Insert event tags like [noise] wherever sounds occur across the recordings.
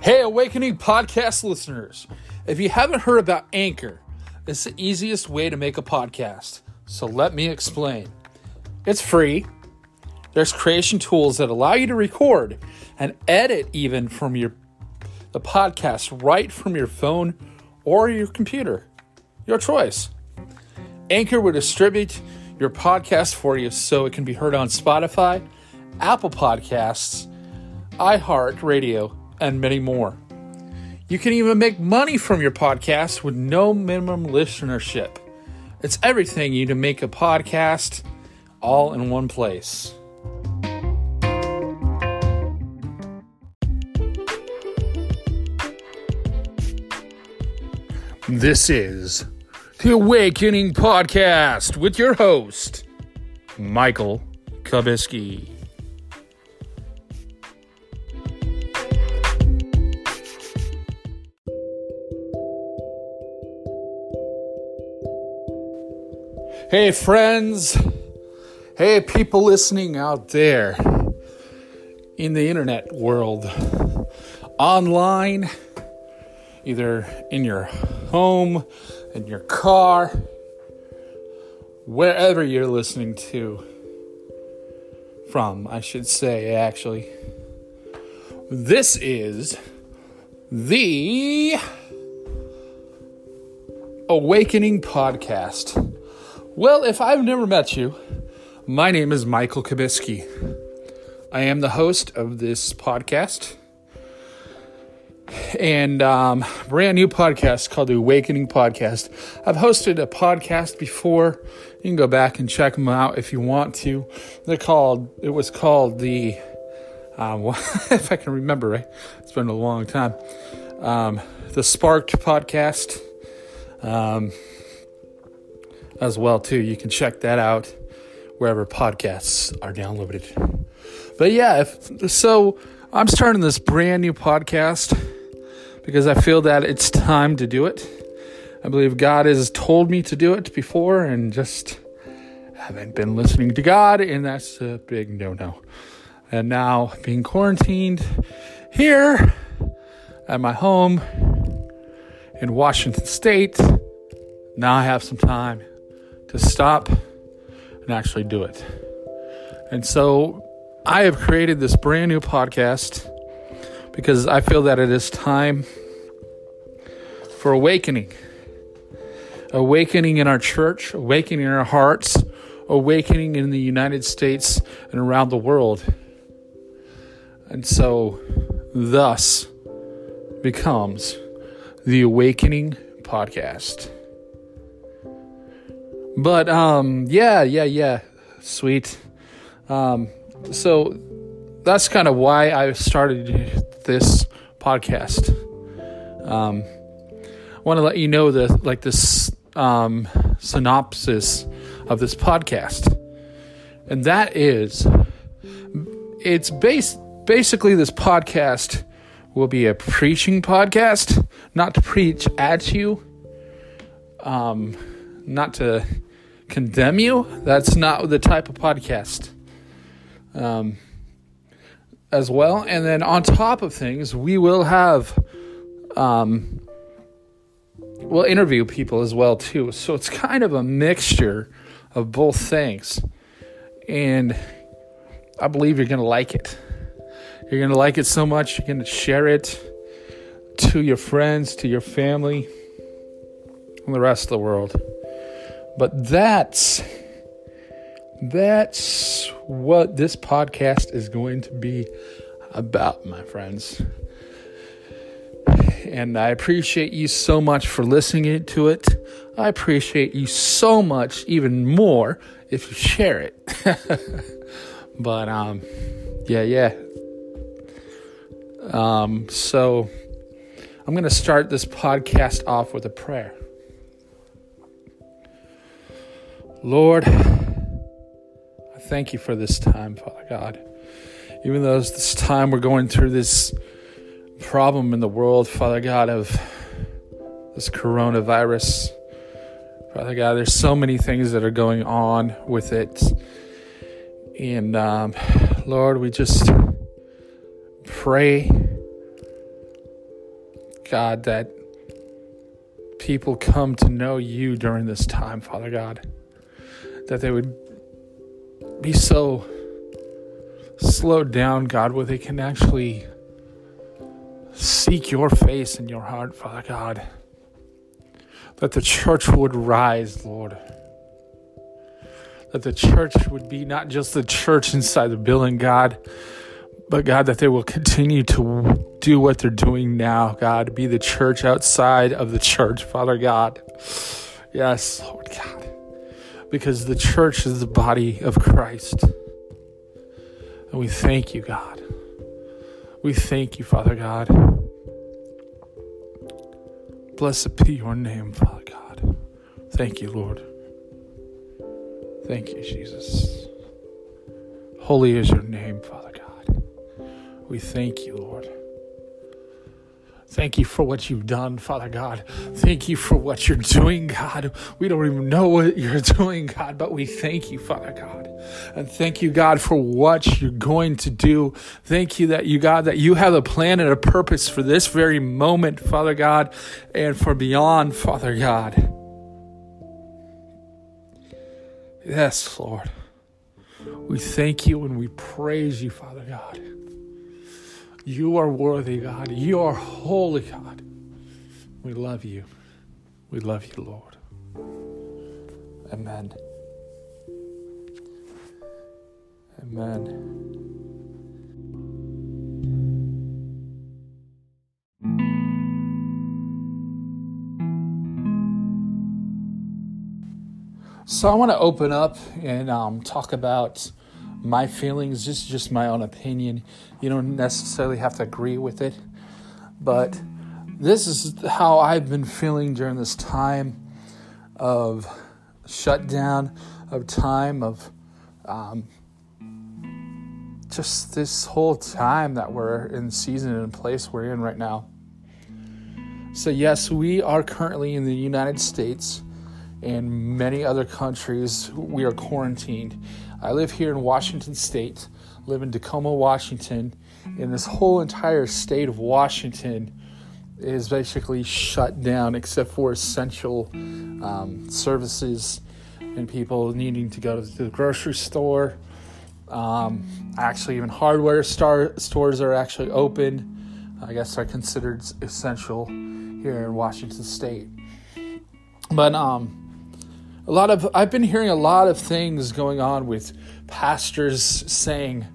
Hey, Awakening podcast listeners. If you haven't heard about Anchor, it's the easiest way to make a podcast. So let me explain. It's free. There's creation tools that allow you to record and edit even from your the podcast right from your phone or your computer. Your choice. Anchor will distribute your podcast for you so it can be heard on Spotify, Apple Podcasts, iHeartRadio, and many more. You can even make money from your podcast with no minimum listenership. It's everything you need to make a podcast all in one place. This is the Awakening Podcast with your host, Michael Kubisky. Hey, friends. Hey, people listening out there in the internet world, online, either in your home, in your car, wherever you're listening to from, I should say, actually. This is the Awakening Podcast. Well, if I've never met you, my name is Michael Kubisky. I am the host of this podcast and um, brand new podcast called the Awakening Podcast. I've hosted a podcast before. You can go back and check them out if you want to. They're called. It was called the. Um, [laughs] if I can remember right, it's been a long time. Um, the Sparked Podcast. Um, as well too. You can check that out wherever podcasts are downloaded. But yeah, if, so I'm starting this brand new podcast because I feel that it's time to do it. I believe God has told me to do it before and just haven't been listening to God, and that's a big no no. And now being quarantined here at my home in Washington State, now I have some time to stop and actually do it. And so I have created this brand new podcast because I feel that it is time for awakening. Awakening in our church, awakening in our hearts, awakening in the United States and around the world. And so, thus becomes the Awakening Podcast. But um, yeah, yeah, yeah, sweet. Um, so that's kind of why I started this podcast. Um, I want to let you know the like this um, synopsis of this podcast, and that is, it's based basically this podcast will be a preaching podcast, not to preach at you, um, not to condemn you. That's not the type of podcast. Um, as well, and then on top of things, we will have, um, we'll interview people as well too. So it's kind of a mixture of both things, and I believe you're gonna like it. You're gonna like it so much you're gonna share it to your friends, to your family, and the rest of the world. But that's that's what this podcast is going to be about, my friends. And I appreciate you so much for listening to it. I appreciate you so much, even more, if you share it. [laughs] but um, yeah, yeah. Um, so I'm going to start this podcast off with a prayer. Lord, I thank you for this time, Father God. Even though this time we're going through this problem in the world, Father God, of this coronavirus, Father God, there's so many things that are going on with it. And um, Lord, we just pray God, that people come to know you during this time, Father God. That they would be so slowed down, God, where they can actually seek your face in your heart, Father God. That the church would rise, Lord. That the church would be not just the church inside the building, God, but God, that they will continue to do what they're doing now, God, be the church outside of the church, Father God. Yes, Lord God. Because the church is the body of Christ. And we thank you, God. We thank you, Father God. Blessed be your name, Father God. Thank you, Lord. Thank you, Jesus. Holy is your name, Father God. We thank you, Lord. Thank you for what you've done, Father God. Thank you for what you're doing, God. We don't even know what you're [laughs] doing, God, but we thank you, Father God. And thank you, God, for what you're going to do. Thank you that you, God, that you have a plan and a purpose for this very moment, Father God, and for beyond, Father God. Yes, Lord. We thank you and we praise you, Father God. You are worthy, God. You are holy, God. We love you. We love you, Lord. Amen. Amen. So I want to open up and um, talk about my feelings. This is just my own opinion. You don't necessarily have to agree with it, but this is how I've been feeling during this time of shutdown, of time of um, just this whole time that we're in season and place we're in right now. So, yes, we are currently in the United States and many other countries. We are quarantined. I live here in Washington State, live in Tacoma, Washington, and this whole entire state of Washington is basically shut down except for essential um, services and people needing to go to the grocery store. Um, actually, even hardware star- stores are actually open. I guess are considered essential here in Washington State. But um, a lot of I've been hearing a lot of things going on with pastors saying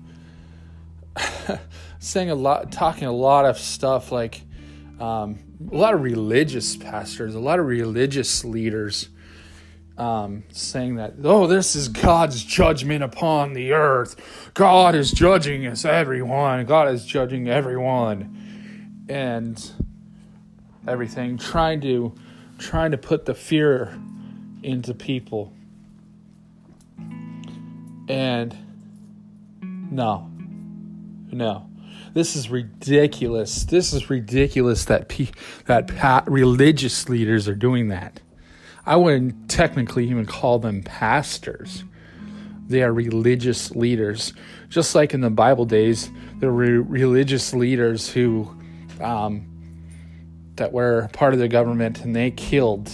[laughs] saying a lot talking a lot of stuff like um, a lot of religious pastors, a lot of religious leaders um, saying that, oh, this is God's judgment upon the earth. God is judging us, everyone. God is judging everyone. And everything, trying to trying to put the fear into people. And no, no, this is ridiculous. This is ridiculous that pe- that pa- religious leaders are doing that. I wouldn't technically even call them pastors. They are religious leaders, just like in the Bible days, there were religious leaders who um, that were part of the government and they killed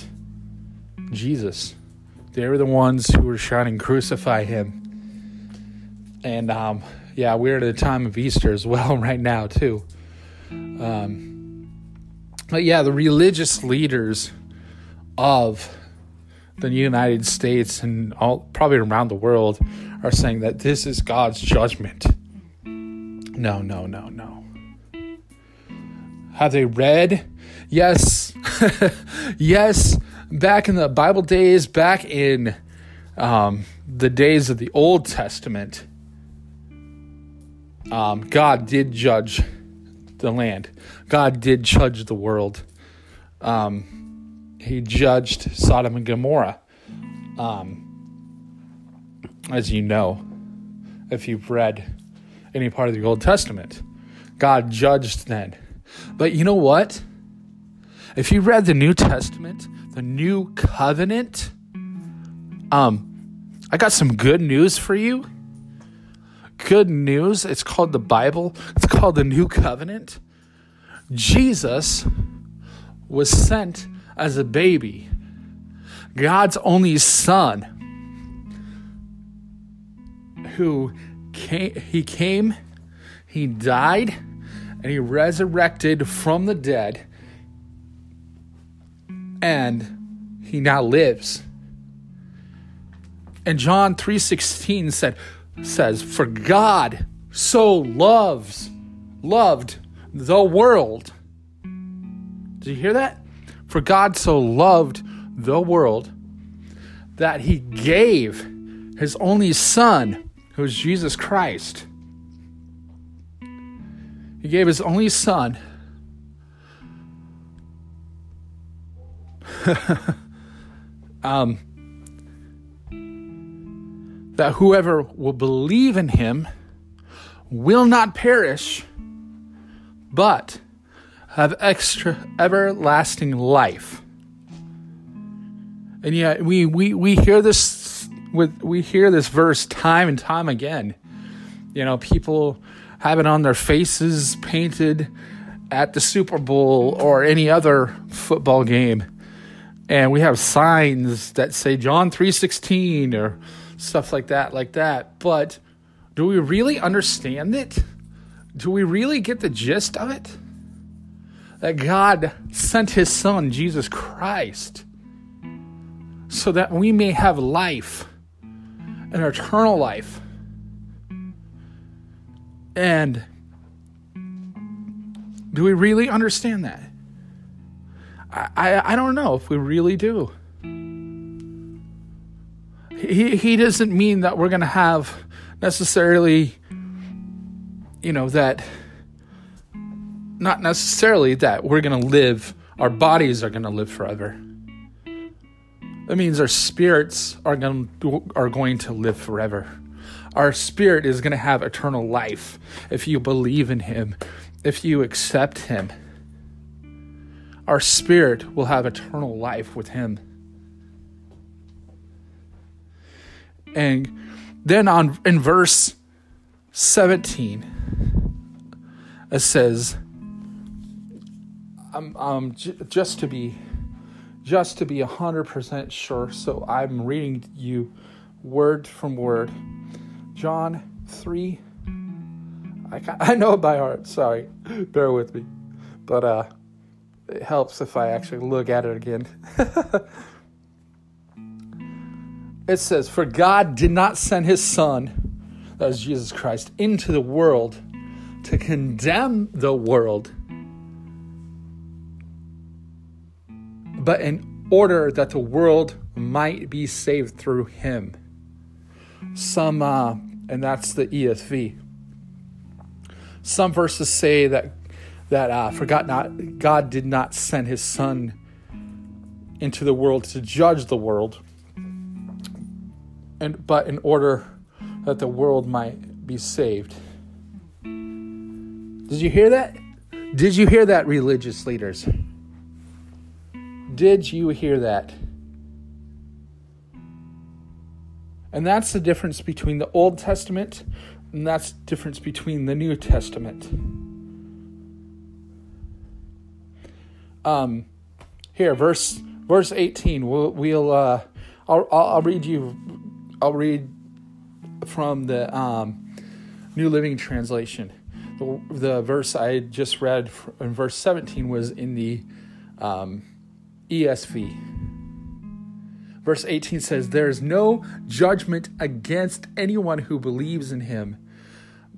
Jesus. They were the ones who were shouting, Crucify him. And um, yeah, we're at a time of Easter as well [laughs] right now, too. Um, but yeah, the religious leaders of the United States and all probably around the world are saying that this is God's judgment. No, no, no, no. Have they read? Yes. [laughs] yes back in the Bible days, back in um, the days of the Old Testament, um, God did judge the land. God did judge the world. Um, he judged Sodom and Gomorrah. Um, as you know, if you've read any part of the Old Testament, God judged then. But you know what? If you read the New Testament, the new covenant. Um, I got some good news for you. Good news. It's called the Bible. It's called the new covenant. Jesus was sent as a baby, God's only son, who came, he came, he died, and he resurrected from the dead, and he now lives. And John 3:16 said says, "For God so loves loved the world." Did you hear that? For God so loved the world that he gave his only son, who is Jesus Christ. He gave his only son [laughs] um, that whoever will believe in him will not perish, but have extra everlasting life. And yet we, we, we hear this with we hear this verse time and time again. You know, people have it on their faces painted at the Super Bowl or any other football game. And we have signs that say John 3:16 or stuff like that, like that. But do we really understand it? Do we really get the gist of it? That God sent his son, Jesus Christ, so that we may have life, an eternal life. And do we really understand that? I, I, don't know if we really do. He, he doesn't mean that we're going to have necessarily, you know, that, not necessarily that we're going to live, our bodies are going to live forever. That means our spirits are going to, are going to live forever. Our spirit is going to have eternal life if you believe in Him, if you accept Him. Our spirit will have eternal life with Him. And then on in verse 17, it says, um, j- just to be just to be 100% sure, so I'm reading you word from word. John 3. I, [laughs] I know it by heart, sorry. Bear with me. But uh, it helps if I actually look at it again. [laughs] it says, For God did not send his Son, that is Jesus Christ, into the world to condemn the world, but in order that the world might be saved through him. Some, uh, and that's the ESV. Some verses say that that uh, forgot not God did not send His Son into the world to judge the world, and but in order that the world might be saved. Did you hear that? Did you hear that, religious leaders? Did you hear that? And that's the difference between the Old Testament and that's the difference between the New Testament. Um, here, verse verse 18. We'll, we'll uh, I'll, I'll read you. I'll read from the um, New Living Translation. The, the verse I just read in verse 17 was in the um, ESV. Verse 18 says, There is no judgment against anyone who believes in him,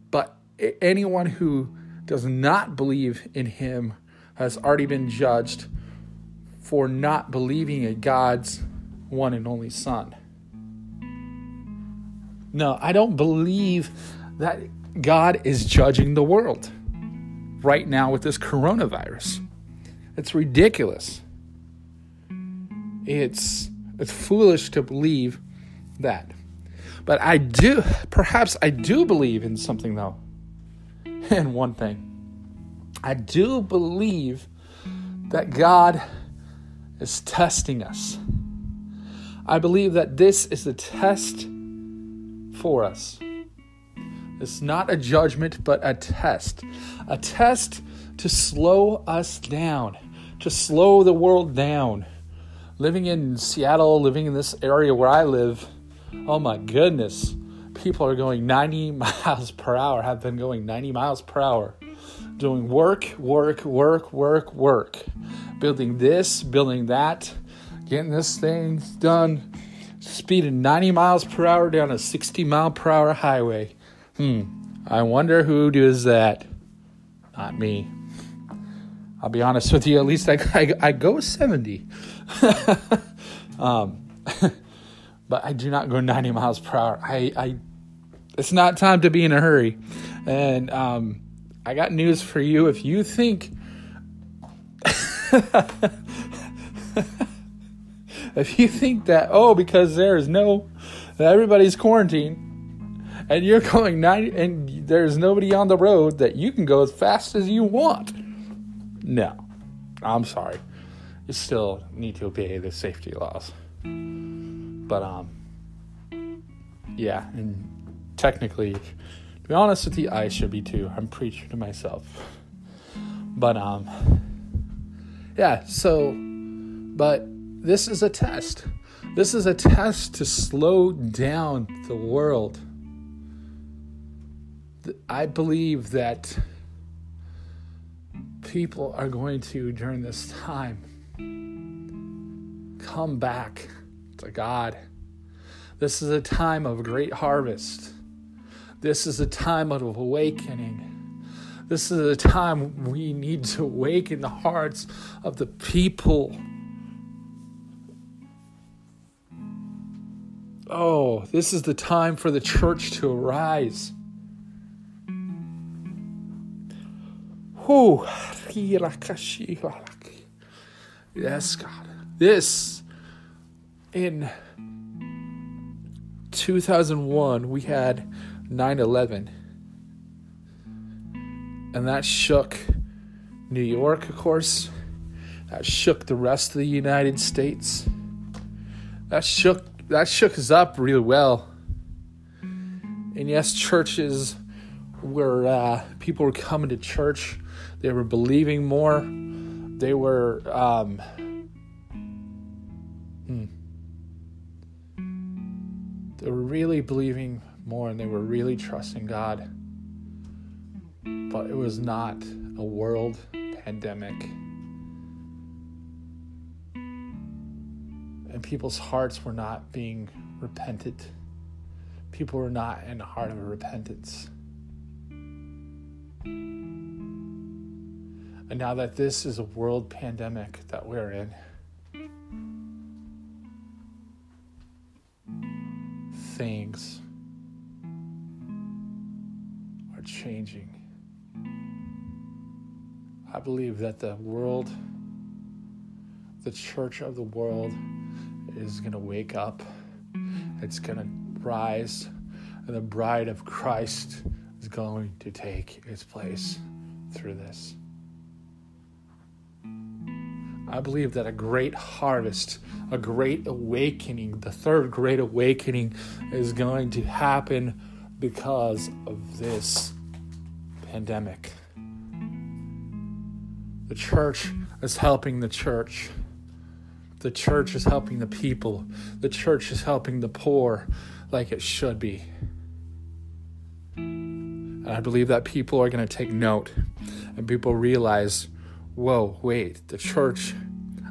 but anyone who does not believe in him has already been judged for not believing in God's one and only Son. No, I don't believe that God is judging the world right now with this coronavirus. It's ridiculous. It's it's foolish to believe that. But I do perhaps I do believe in something though. [laughs] And one thing. I do believe that God is testing us. I believe that this is a test for us. It's not a judgment, but a test. A test to slow us down, to slow the world down. Living in Seattle, living in this area where I live, oh my goodness, people are going 90 [laughs] miles per hour, have been going 90 miles per hour, doing work, work, work, work, work, building this, building that, getting this thing done, speeding 90 miles per hour down a 60 mile per hour highway. Hmm, I wonder who does that. Not me. I'll be honest with you, at least I, I, I go 70. [laughs] um, [laughs] but I do not go 90 miles per hour. I, I, it's not time to be in a hurry. And um, I got news for you. If you think, [laughs] if you think that, oh, because there is no, everybody's quarantined, and you're going 90, and there's nobody on the road that you can go as fast as you want. No, I'm sorry. You still need to obey the safety laws. But um, yeah, and technically, be honest with you, I should be too. I'm preaching to myself. But um, yeah. So, but this is a test. This is a test to slow down the world. I believe that people are going to, during this time, come back to God. This is a time of great harvest. This is a time of awakening. This is a time we need to awaken the hearts of the people. Oh, this is the time for the church to arise. Yes, God. This in 2001 we had 9/11 and that shook New York, of course. That shook the rest of the United States. That shook that shook us up really well. And yes, churches were uh, people were coming to church they were believing more. They were. Um, hmm. They were really believing more and they were really trusting God. But it was not a world pandemic. And people's hearts were not being repented. People were not in the heart of repentance. And now that this is a world pandemic that we're in, things are changing. I believe that the world, the church of the world, is going to wake up. It's going to rise, and the bride of Christ is going to take its place through this. I believe that a great harvest, a great awakening, the third great awakening is going to happen because of this pandemic. The church is helping the church. The church is helping the people. The church is helping the poor like it should be. And I believe that people are going to take note and people realize whoa, wait, the church,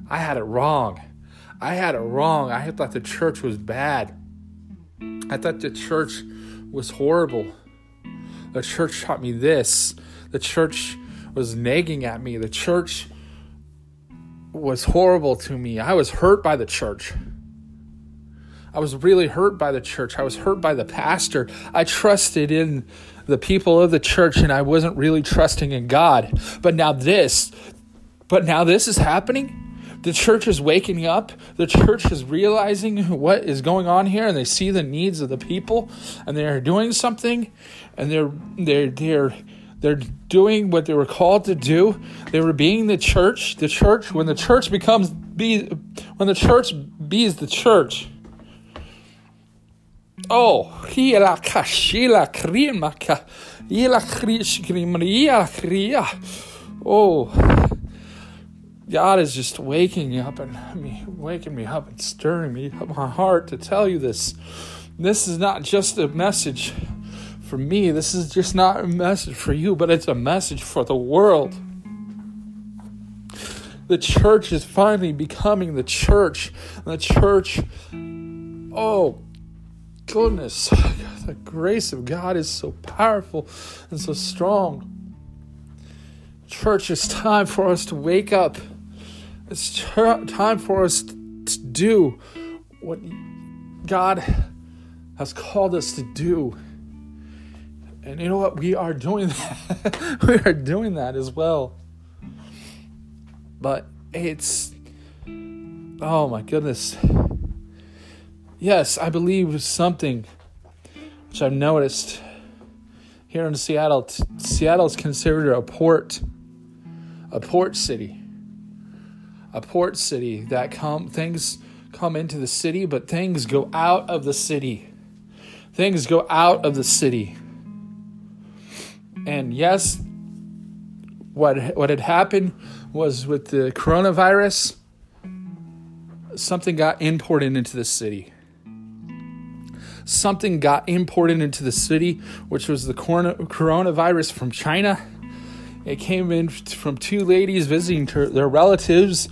I had it wrong. I had it wrong. I thought the church was bad. I thought the church was horrible. The church taught me this. The church was nagging at me. The church was horrible to me. I was hurt by the church. I was really hurt by the church. I was hurt by the pastor. I trusted in the people of the church and I wasn't really trusting in God. But now this, but now this is happening. The church is waking up. The church is realizing what is going on here and they see the needs of the people and they're doing something and they're they're they're they're doing what they were called to do. They were being the church. The church when the church becomes be when the church bees the church Oh. Oh, God is just waking up and me waking me up and stirring me up my heart to tell you this. This is not just a message for me. This is just not a message for you, but it's a message for the world. The church is finally becoming the church. The church, oh, goodness, the grace of God is so powerful and so strong. Church, it's time for us to wake up. It's time for us to do what God has called us to do. And you know what? We are doing [laughs] that. we are doing that as well. But it's, oh my goodness. Yes, I believe something which I've noticed here in Seattle. Seattle is considered a port, a port city, a port city that come things come into the city, but things go out of the city. Things go out of the city. And yes, what what had happened was with the coronavirus, something got imported into the city something got imported into the city, which was the coronavirus from China. It came in from two ladies visiting their relatives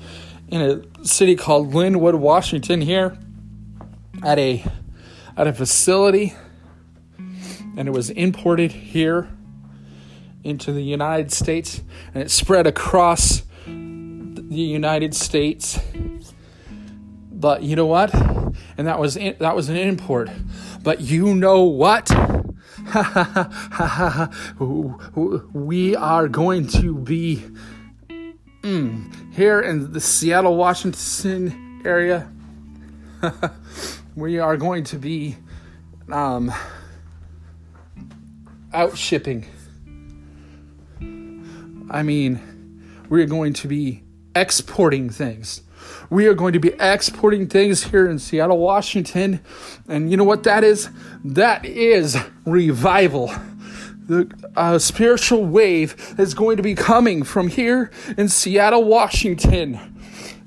in a city called Lynnwood, Washington, here at a at a facility, and it was imported here into the United States, and it spread across the United States. But you know what? And that was that was an import. But you know what? [laughs] we are going to be mm, here in the Seattle, Washington area. [laughs] we are going to be um, out shipping. I mean, we're going to be exporting things. We are going to be exporting things here in Seattle, Washington. And you know what that is? That is revival. The uh, spiritual wave is going to be coming from here in Seattle, Washington.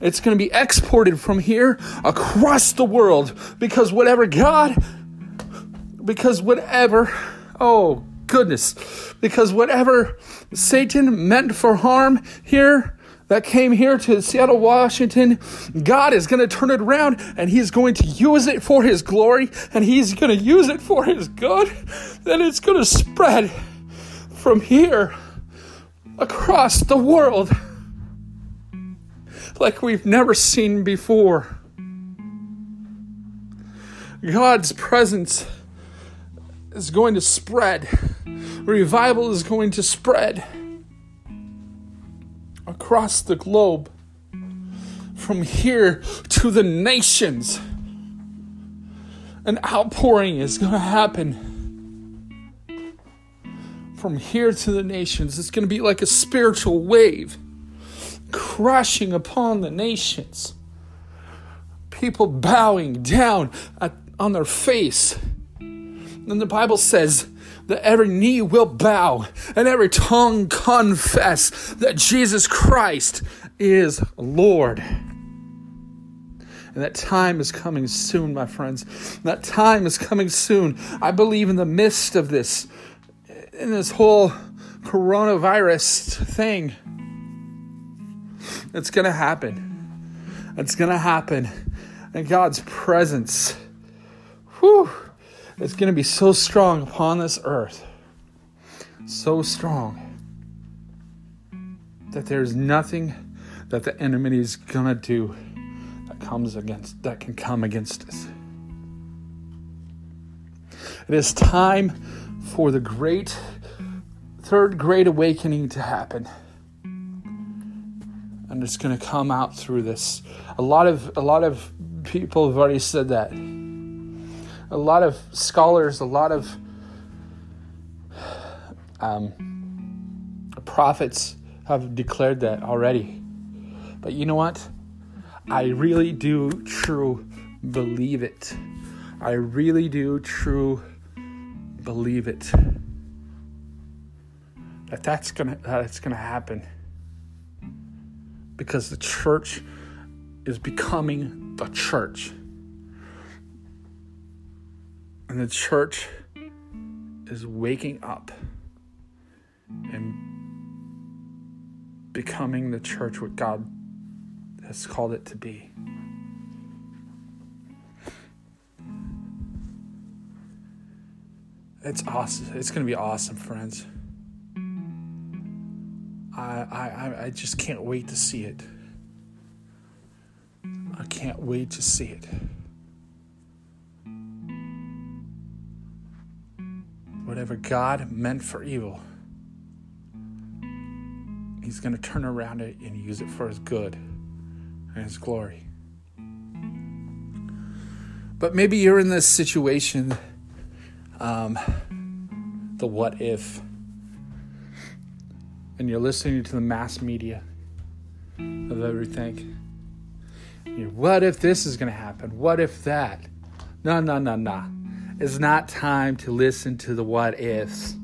It's going to be exported from here across the world because whatever God, because whatever, oh goodness, because whatever Satan meant for harm here that came here to Seattle, Washington, God is going to turn it around and He's going to use it for His glory and He's going to use it for His good. Then it's going to spread from here across the world like we've never seen before. God's presence is going to spread, revival is going to spread across the globe, from here to the nations. An outpouring is going to happen from here to the nations. It's going to be like a spiritual wave crashing upon the nations. People bowing down at, on their face. And the Bible says that every knee will bow and every tongue confess that Jesus Christ is Lord. And that time is coming soon, my friends. That time is coming soon. I believe in the midst of this, in this whole coronavirus thing, it's going to happen. It's going to happen. And God's presence, whew, it's going to be so strong upon this earth, so strong that there's nothing that the enemy is going to do that comes against that can come against us. It is time for the great third great awakening to happen. And it's going to come out through this. A lot of a lot of people have already said that a lot of scholars, a lot of um, prophets have declared that already. But you know what? I really do true believe it. I really do true believe it. That that's gonna that's gonna happen. because the church is becoming the church. And the church is waking up and becoming the church what God has called it to be. It's awesome. It's going to be awesome, friends. I, I, I just can't wait to see it. I can't wait to see it. Whatever God meant for evil, He's going to turn around it and use it for His good and His glory. But maybe you're in this situation, um, the what if, and you're listening to the mass media of everything. You're, what if this is going to happen? What if that? No, no, no, no. It's not time to listen to the what ifs.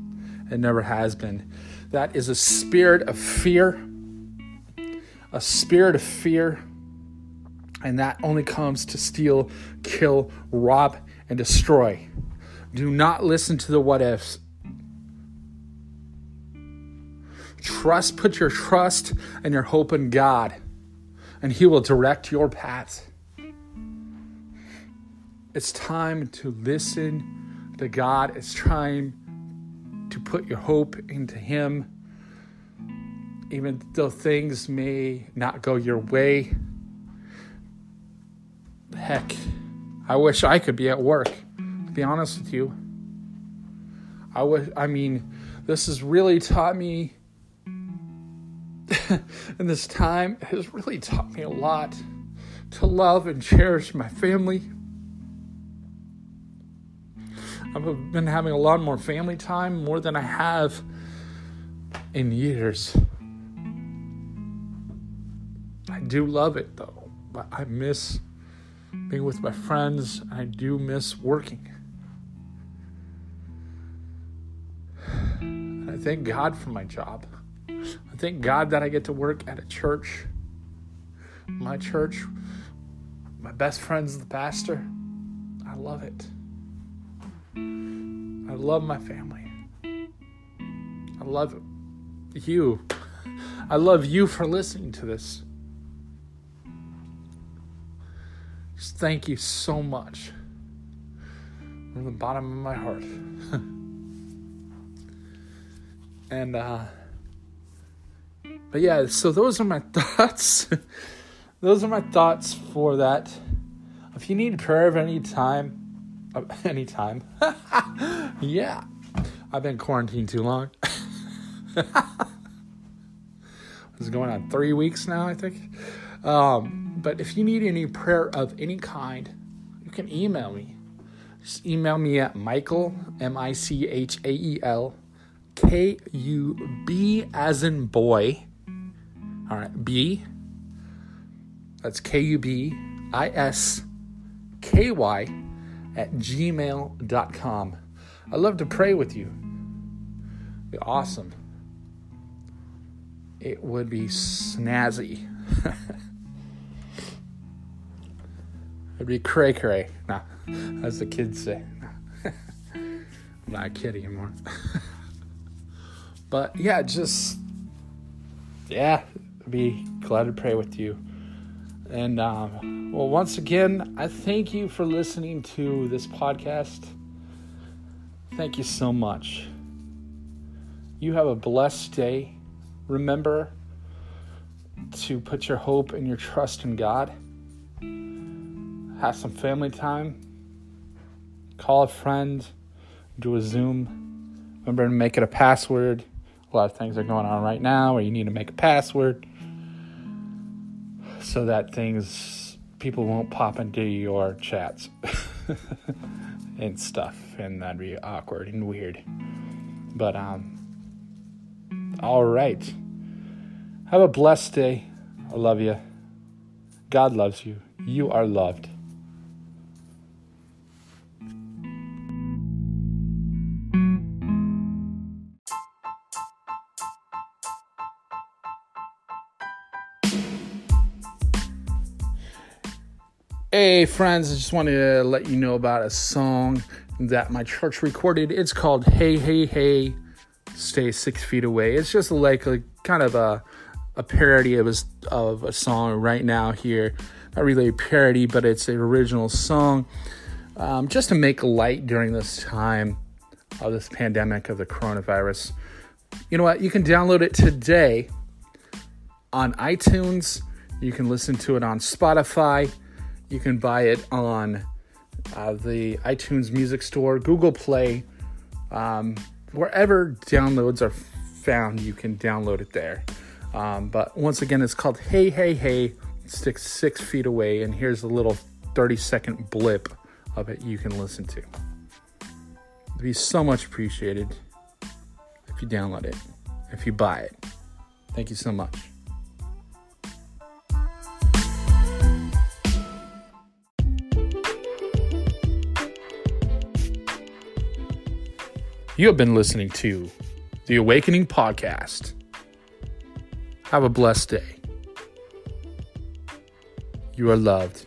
It never has been. That is a spirit of fear, a spirit of fear, and that only comes to steal, kill, rob, and destroy. Do not listen to the what ifs. Trust, put your trust and your hope in God, and He will direct your paths. It's time to listen to God. It's time to put your hope into Him. Even though things may not go your way. Heck, I wish I could be at work, to be honest with you. I would I mean, this has really taught me [laughs] and this time has really taught me a lot to love and cherish my family. I've been having a lot more family time, more than I have in years. I do love it though, but I miss being with my friends. I do miss working. And I thank God for my job. I thank God that I get to work at a church. My church, my best friend's the pastor. I love it. I love my family. I love you. I love you for listening to this. Just thank you so much from the bottom of my heart. [laughs] and uh but yeah, so those are my [laughs] thoughts. those are my thoughts for that. If you need prayer of any time, [laughs] any time, [laughs] yeah, I've been quarantined too long. [laughs] it's going on three weeks now, I think. Um, but if you need any prayer of any kind, you can email me. Just email me at Michael, M I C H A E L, K U B as in boy, all right, B. That's K U B I S K Y at gmail.com. I love to pray with you. It'd be awesome. It would be snazzy. [laughs] It'd be cray cray. Nah, as the kids say. [laughs] I'm not a kid anymore. [laughs] but yeah, just yeah, I'd be glad to pray with you. And um, well, once again, I thank you for listening to this podcast. Thank you so much. You have a blessed day. Remember to put your hope and your trust in God. Have some family time. Call a friend. Do a Zoom. Remember to make it a password. A lot of things are going on right now where you need to make a password so that things people won't pop into your chats [laughs] and stuff and that'd be awkward and weird. But um all right. Have a blessed day. I love you god loves you. You are loved Hey, friends, I just wanted to let you know about a song that my church recorded. It's called Hey, Hey, Hey, Stay Six Feet Away. It's just like a kind of a, a parody of a, of a song right now here. Not really a parody, but it's an original song um, just to make light during this time of this pandemic of the coronavirus. You know what? You can download it today on iTunes. You can listen to it on Spotify. You can buy it on uh, the iTunes Music Store, Google Play, um, wherever downloads are found, you can download it there. Um, but once again, it's called Hey Hey Hey, Stick six feet away, and here's a little 30 second blip of it you can listen to. It'd be so much appreciated if you download it, if you buy it. Thank you so much. You have been listening to the Awakening Podcast. Have a blessed day. You are loved.